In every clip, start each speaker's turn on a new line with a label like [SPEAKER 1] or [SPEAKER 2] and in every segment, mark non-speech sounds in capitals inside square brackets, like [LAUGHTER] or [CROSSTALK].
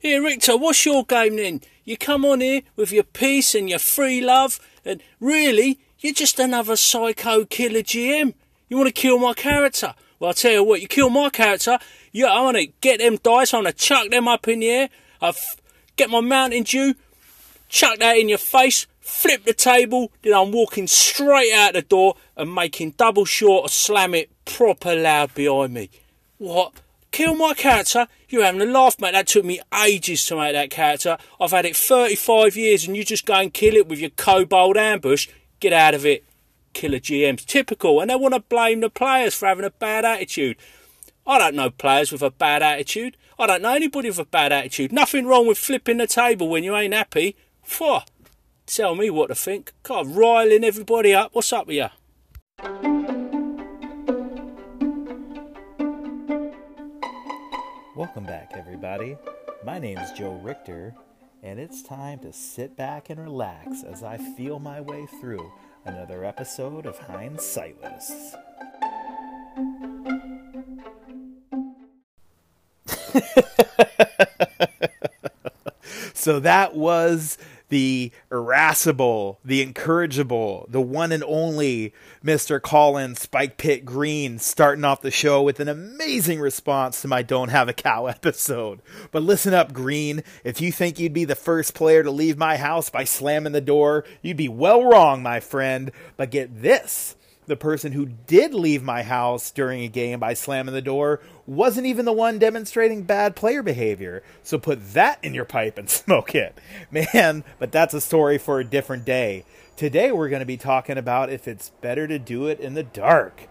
[SPEAKER 1] Here, Richter, what's your game then? You come on here with your peace and your free love, and really, you're just another psycho killer GM. You want to kill my character? Well, I'll tell you what, you kill my character, yeah, I want to get them dice, I want to chuck them up in the air, I f- get my Mountain Dew, chuck that in your face, flip the table, then I'm walking straight out the door and making double short or slam it proper loud behind me. What? Kill my character? You're having a laugh, mate. That took me ages to make that character. I've had it 35 years and you just go and kill it with your kobold ambush. Get out of it. Killer GMs. Typical. And they want to blame the players for having a bad attitude. I don't know players with a bad attitude. I don't know anybody with a bad attitude. Nothing wrong with flipping the table when you ain't happy. Phew. Tell me what to think. God, riling everybody up. What's up with you?
[SPEAKER 2] Welcome back, everybody. My name's Joe Richter, and it's time to sit back and relax as I feel my way through another episode of Hindsightless. [LAUGHS] so that was the irascible, the incorrigible, the one and only Mr. Colin Spike Pit Green starting off the show with an amazing response to my Don't Have a Cow [LAUGHS] episode. But listen up, Green. If you think you'd be the first player to leave my house by slamming the door, you'd be well wrong, my friend. But get this the person who did leave my house during a game by slamming the door wasn't even the one demonstrating bad player behavior. So put that in your pipe and [LAUGHS] smoke it. Man, but that's a story for a different day. Today we're going to be talking about if it's better to do it in the dark.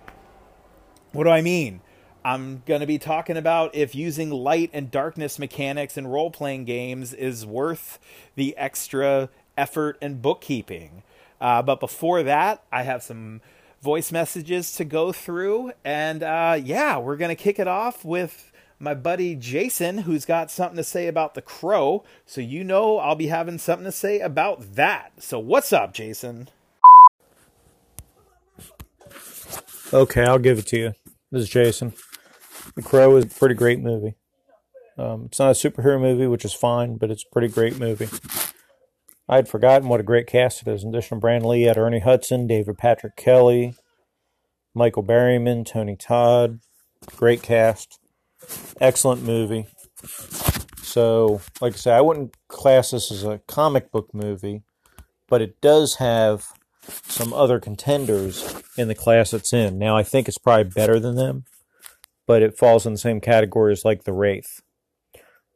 [SPEAKER 2] What do I mean? I'm going to be talking about if using light and darkness mechanics in role playing games is worth the extra effort and bookkeeping. Uh, but before that, I have some voice messages to go through. And uh, yeah, we're going to kick it off with my buddy Jason, who's got something to say about the crow. So you know I'll be having something to say about that. So what's up, Jason?
[SPEAKER 3] Okay, I'll give it to you. This is Jason. The Crow is a pretty great movie. Um, it's not a superhero movie, which is fine, but it's a pretty great movie. I had forgotten what a great cast it is. In addition to Lee, had Ernie Hudson, David Patrick Kelly, Michael Berryman, Tony Todd. Great cast. Excellent movie. So, like I said, I wouldn't class this as a comic book movie, but it does have some other contenders in the class it's in. Now, I think it's probably better than them, but it falls in the same category as like The Wraith,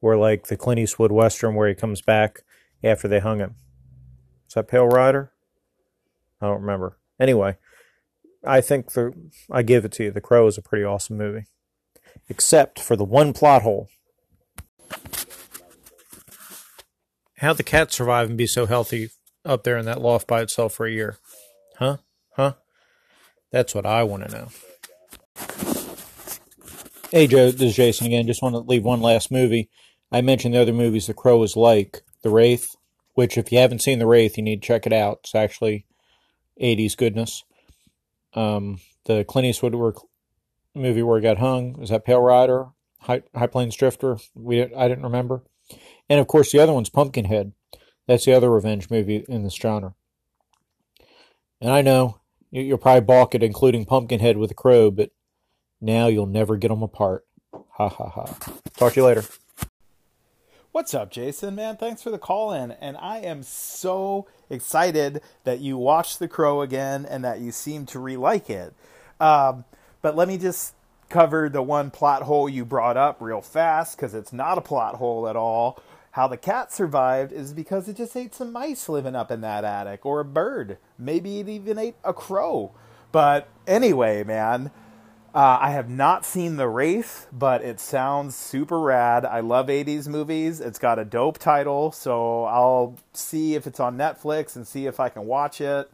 [SPEAKER 3] or like the Clint Eastwood Western where he comes back after they hung him. Is that Pale Rider? I don't remember. Anyway, I think the I give it to you. The Crow is a pretty awesome movie, except for the one plot hole. How'd the cat survive and be so healthy up there in that loft by itself for a year? Huh? Huh? That's what I want to know. Hey Joe, this is Jason again. Just want to leave one last movie. I mentioned the other movies The Crow is like, The Wraith, which if you haven't seen The Wraith, you need to check it out. It's actually 80s goodness. Um, the Clint Eastwood work, movie where he got hung, is that Pale Rider? High, High Plains Drifter? We I didn't remember. And of course, the other one's Pumpkinhead. That's the other revenge movie in this genre. And I know you'll probably balk at including Pumpkinhead with a crow, but now you'll never get them apart. Ha ha ha. Talk to you later.
[SPEAKER 2] What's up, Jason? Man, thanks for the call in. And I am so excited that you watched The Crow again and that you seem to re like it. Um, but let me just cover the one plot hole you brought up real fast because it's not a plot hole at all. How the cat survived is because it just ate some mice living up in that attic, or a bird. Maybe it even ate a crow. But anyway, man, uh, I have not seen The Wraith, but it sounds super rad. I love 80s movies. It's got a dope title, so I'll see if it's on Netflix and see if I can watch it.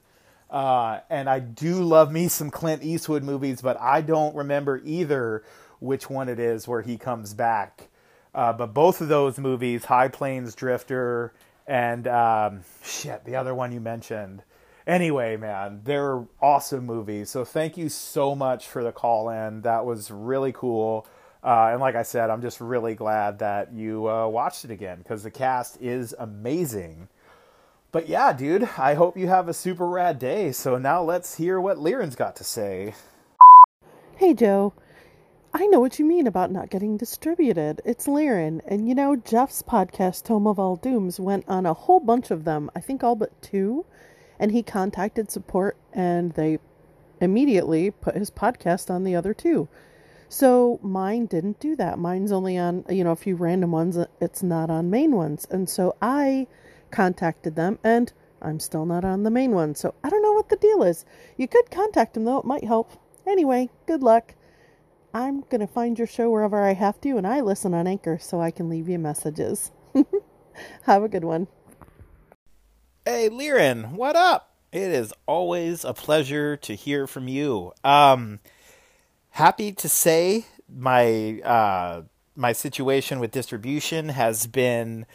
[SPEAKER 2] Uh, and I do love me some Clint Eastwood movies, but I don't remember either which one it is where he comes back. Uh, but both of those movies, High Plains Drifter and um, shit, the other one you mentioned, anyway, man, they're awesome movies. So thank you so much for the call in. That was really cool. Uh, and like I said, I'm just really glad that you uh, watched it again because the cast is amazing. But yeah, dude, I hope you have a super rad day. So now let's hear what Liren's got to say.
[SPEAKER 4] Hey, Joe. I know what you mean about not getting distributed. It's Liren. And you know, Jeff's podcast, Tome of All Dooms, went on a whole bunch of them, I think all but two. And he contacted support and they immediately put his podcast on the other two. So mine didn't do that. Mine's only on, you know, a few random ones. It's not on main ones. And so I contacted them and I'm still not on the main one. So I don't know what the deal is. You could contact them though, it might help. Anyway, good luck. I'm going to find your show wherever I have to, and I listen on Anchor so I can leave you messages. [LAUGHS] have a good one.
[SPEAKER 2] Hey, Liren, what up? It is always a pleasure to hear from you. Um, happy to say my uh, my situation with distribution has been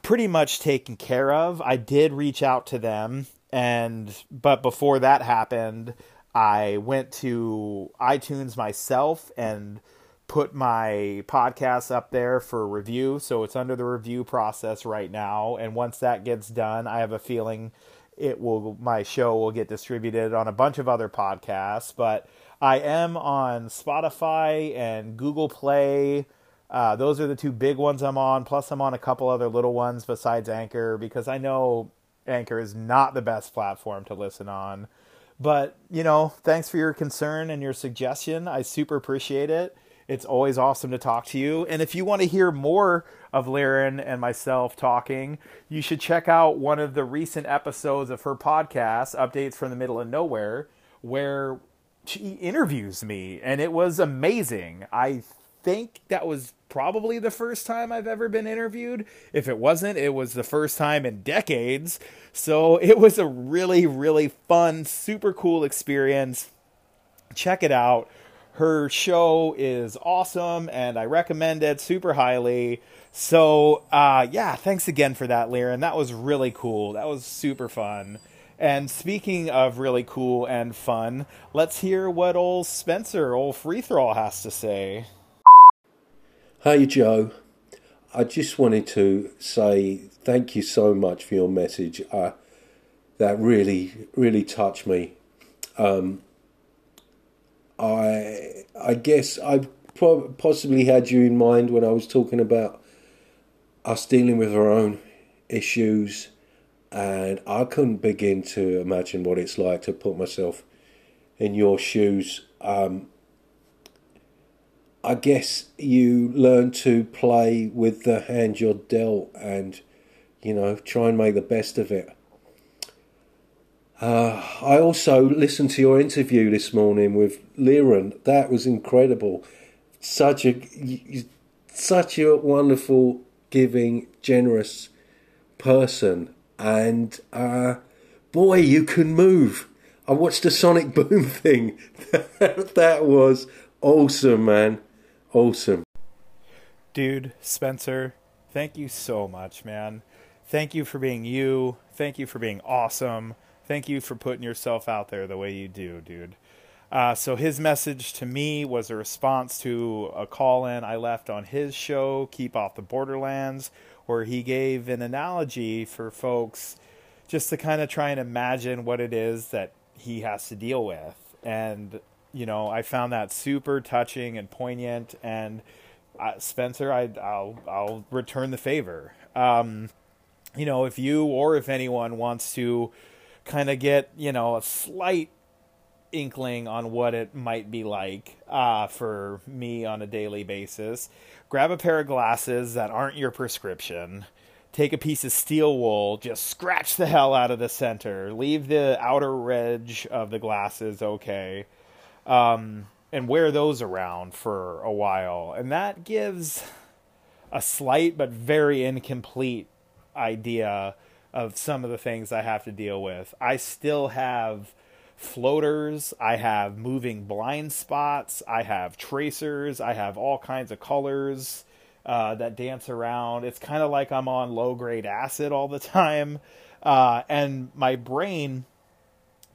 [SPEAKER 2] pretty much taken care of. I did reach out to them, and but before that happened, I went to iTunes myself and put my podcast up there for review. So it's under the review process right now. And once that gets done, I have a feeling it will my show will get distributed on a bunch of other podcasts. But I am on Spotify and Google Play. Uh, those are the two big ones I'm on. Plus, I'm on a couple other little ones besides Anchor because I know Anchor is not the best platform to listen on. But, you know, thanks for your concern and your suggestion. I super appreciate it. It's always awesome to talk to you. And if you want to hear more of Liren and myself talking, you should check out one of the recent episodes of her podcast, Updates from the Middle of Nowhere, where she interviews me. And it was amazing. I think that was probably the first time I've ever been interviewed. If it wasn't, it was the first time in decades. So [LAUGHS] it was a really, really fun, super cool experience. Check it out. Her show is awesome and I recommend it super highly. So, uh, yeah, thanks again for that, Liren. That was really cool. That was super fun. And speaking of really cool and fun, let's hear what old Spencer, old Free Throw, has to say.
[SPEAKER 5] Hey Joe, I just wanted to say thank you so much for your message. Uh, that really, really touched me. Um, I, I guess I possibly had you in mind when I was talking about us dealing with our own issues, and I couldn't begin to imagine what it's like to put myself in your shoes. Um, I guess you learn to play with the hand you're dealt and, you know, try and make the best of it. Uh, I also listened to your interview this morning with Liren. That was incredible. Such a such a wonderful, giving, generous person, and uh, boy, you can move. I watched the Sonic [LAUGHS] Boom thing. [LAUGHS] that was awesome, man awesome.
[SPEAKER 2] Dude, Spencer, thank you so much, man. Thank you for being you. Thank you for being awesome. Thank you for putting yourself out there the way you do, dude. Uh, so his message to me was a response to a call in I left on his show, Keep Off the Borderlands, where he gave an analogy for folks just to kind of try and imagine what it is that he has to deal with. And you know, I found that super touching and poignant. And uh, Spencer, I, will I'll return the favor. Um, you know, if you or if anyone wants to kind of get you know a slight inkling on what it might be like uh, for me on a daily basis, grab a pair of glasses that aren't your prescription. Take a piece of steel wool, just scratch the hell out of the center. Leave the outer edge of the glasses okay um, and wear those around for a while. And that gives a slight but very incomplete idea of some of the things I have to deal with. I still have floaters, I have moving blind spots, I have tracers, I have all kinds of colors uh, that dance around. It's kind of like I'm on low grade acid all the [LAUGHS] time. Uh, and my brain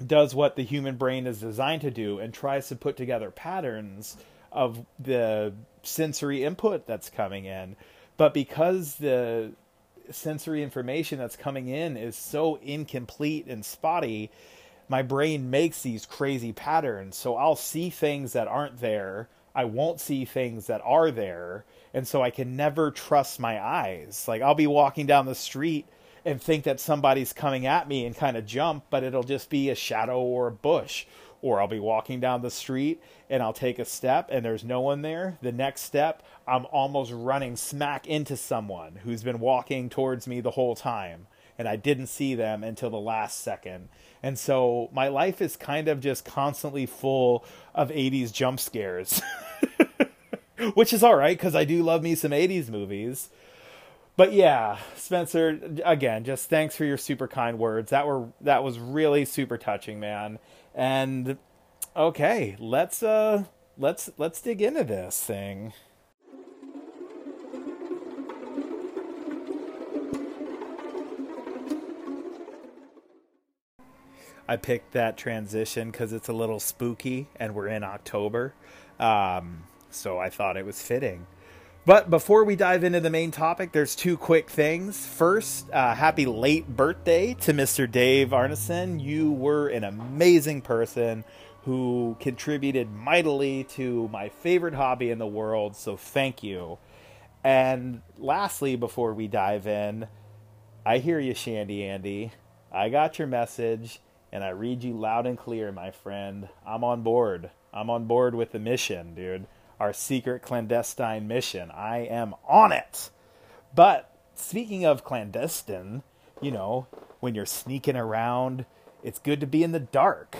[SPEAKER 2] does what the human brain is designed to do and tries to put together patterns of the sensory input that's coming in. But because the sensory information that's coming in is so incomplete and spotty, my brain makes these crazy patterns. So I'll see things that aren't there. I won't see things that are there. And so I can never trust my eyes. Like I'll be walking down the street and think that somebody's coming at me and kind of jump, but it'll just be a shadow or a bush. Or I'll be walking down the street and I'll take a step and there's no one there. The next step, I'm almost running smack into someone who's been walking towards me the whole time. And I didn't see them until the last second. And so my life is kind of just constantly full of 80s jump scares. [LAUGHS] Which is all right because I do love me some 80s movies. But yeah, Spencer, again, just thanks for your super kind words. That were that was really super touching, man. And okay, let's uh let's let's dig into this thing. I picked that transition because it's a little spooky and we're in October. Um, so I thought it was fitting. But before we dive into the main topic, there's two quick things. First, uh, happy late birthday to Mr. Dave Arneson. You were an amazing person who contributed mightily to my favorite hobby in the world, so thank you. And lastly, before we dive in, I hear you, Shandy Andy. I got your message and I read you loud and clear, my friend. I'm on board. I'm on board with the mission, dude. Our secret clandestine mission. I am on it. But speaking of clandestine, you know, when you're sneaking around, it's good to be in the dark.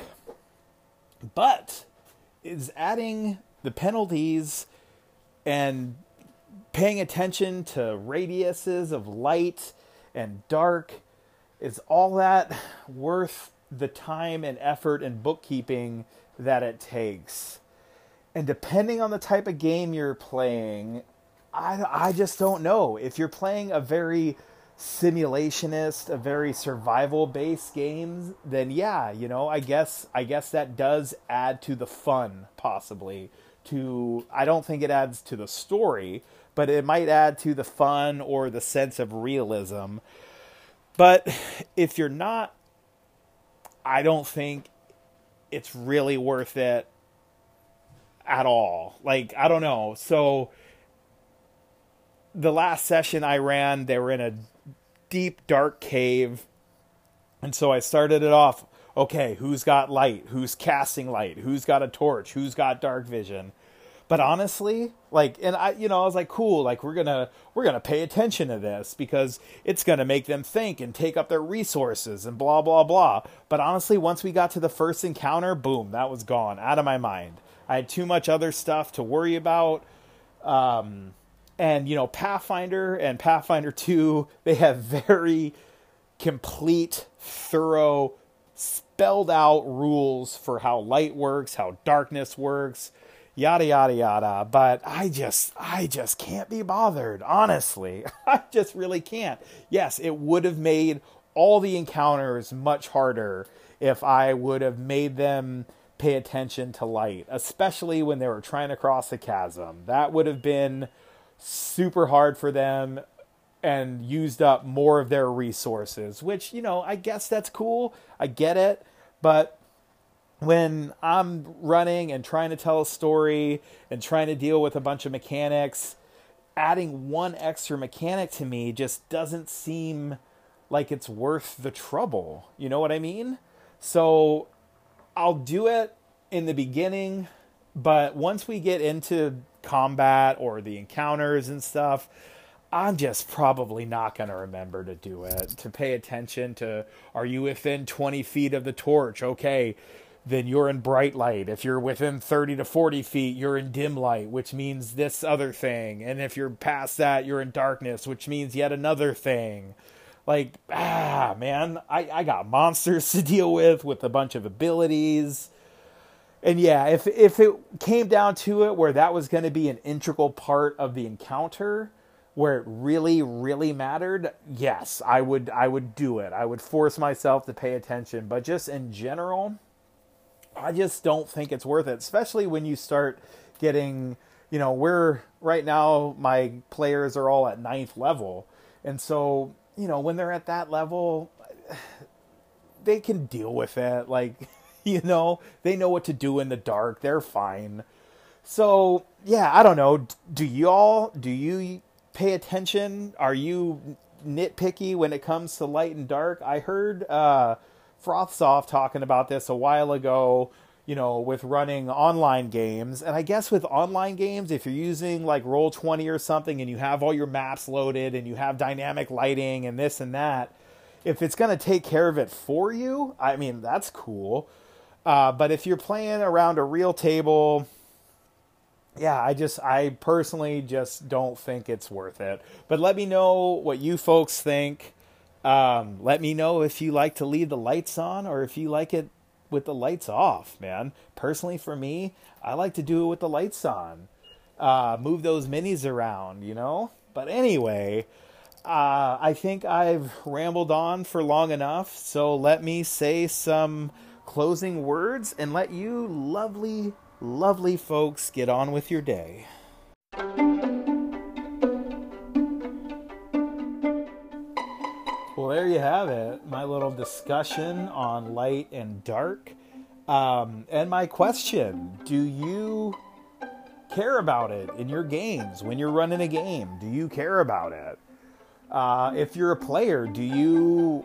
[SPEAKER 2] But is adding the penalties and paying attention to radiuses of light and dark is all that worth the time and effort and bookkeeping that it takes. And depending on the type of game you're playing, I, I just don't know. If you're playing a very simulationist, a very survival based games, then yeah, you know, I guess I guess that does add to the fun possibly. To I don't think it adds to the story, but it might add to the fun or the sense of realism. But if you're not I don't think it's really worth it at all. Like, I don't know. So, the last session I ran, they were in a deep, dark cave. And so I started it off okay, who's got light? Who's casting light? Who's got a torch? Who's got dark vision? But honestly, like, and I, you know, I was like, cool, like we're gonna we're gonna pay attention to this because it's gonna make them think and take up their resources and blah blah blah. But honestly, once we got to the first encounter, boom, that was gone out of my mind. I had too much other stuff to worry about. Um, and you know, Pathfinder and Pathfinder Two, [LAUGHS] they have very complete, thorough, spelled out rules for how light works, how darkness works yada yada yada. But i just i just can't be bothered honestly. [LAUGHS] I just really can't. Yes it would have made all the encounters much harder if i would have made them pay attention to light especially when they were trying to cross a chasm that would have been super hard for them and used up more of their resources which you know i guess that's cool i get it but when I'm running and trying to tell a story and trying to deal with a bunch of mechanics, adding one extra mechanic to me just doesn't seem like it's worth the trouble. You know what I mean? So I'll do it in the beginning, but once we get into combat or the encounters and stuff, I'm just probably not going to remember to do it, to pay attention to are you within 20 feet of the torch? Okay then you're in bright light. If you're within 30 to 40 feet, you're in dim light, which means this other thing. And if you're past that, you're in darkness, which means yet another thing. Like, ah, man, I, I got monsters [LAUGHS] to deal with with a bunch of abilities. And yeah, if if it came down to it where that was going to be an integral part of the encounter, where it really really mattered, yes, I would I would do it. I would force myself to pay attention, but just in general, I just don't think it's worth it, especially when you start getting, you know, we're right now, my players are all at ninth level. And so, you know, when they're at that level, they can deal with it. Like, [LAUGHS] you know, they know what to do in the dark. They're fine. So, yeah, I don't know. Do y'all, do you pay attention? Are you nitpicky when it comes to light and dark? I heard uh, Frostsoft talking about this a while ago, you know, with running online games. And I guess with online games, if you're using like Roll20 or something and you have all your maps loaded and you have dynamic lighting and this and that, if it's going to take care of it for you, I mean, that's cool. Uh, but if you're playing around a real table, yeah, I just, I personally just don't think it's worth it. But let me know what you folks think. Um, let me know if you like to leave the lights on or if you like it with the lights off, man. Personally, for me, I like to do it with the lights on. Uh, move those minis around, you know? But anyway, uh, I think I've rambled on for long enough, so let me say some closing words and let you lovely, lovely folks get on with your day. Well, there you have it. My little discussion on light and dark. Um, and my question Do you care about it in your games when you're running a game? Do you care about it? Uh, if you're a player, do you,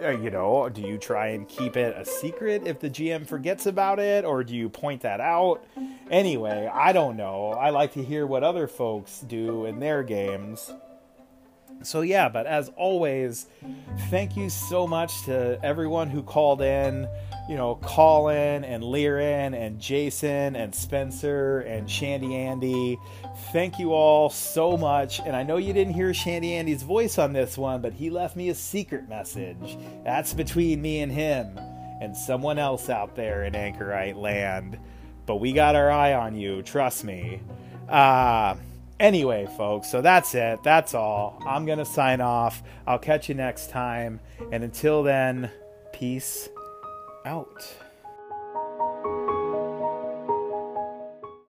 [SPEAKER 2] uh, you know, do you try and keep it a secret if the GM forgets about it, or do you point that out? Anyway, I don't know. I like to hear what other folks do in their games. So, yeah, but as always, thank you so much to everyone who called in. You know, Colin and Liren and Jason and Spencer and Shandy Andy. Thank you all so much. And I know you didn't hear Shandy Andy's voice on this one, but he left me a secret message. That's between me and him and someone else out there in Anchorite land. But we got our eye on you, trust me. Uh, Anyway, folks, so that's it. That's all. I'm going to sign off. I'll catch you next time. And until then, peace out.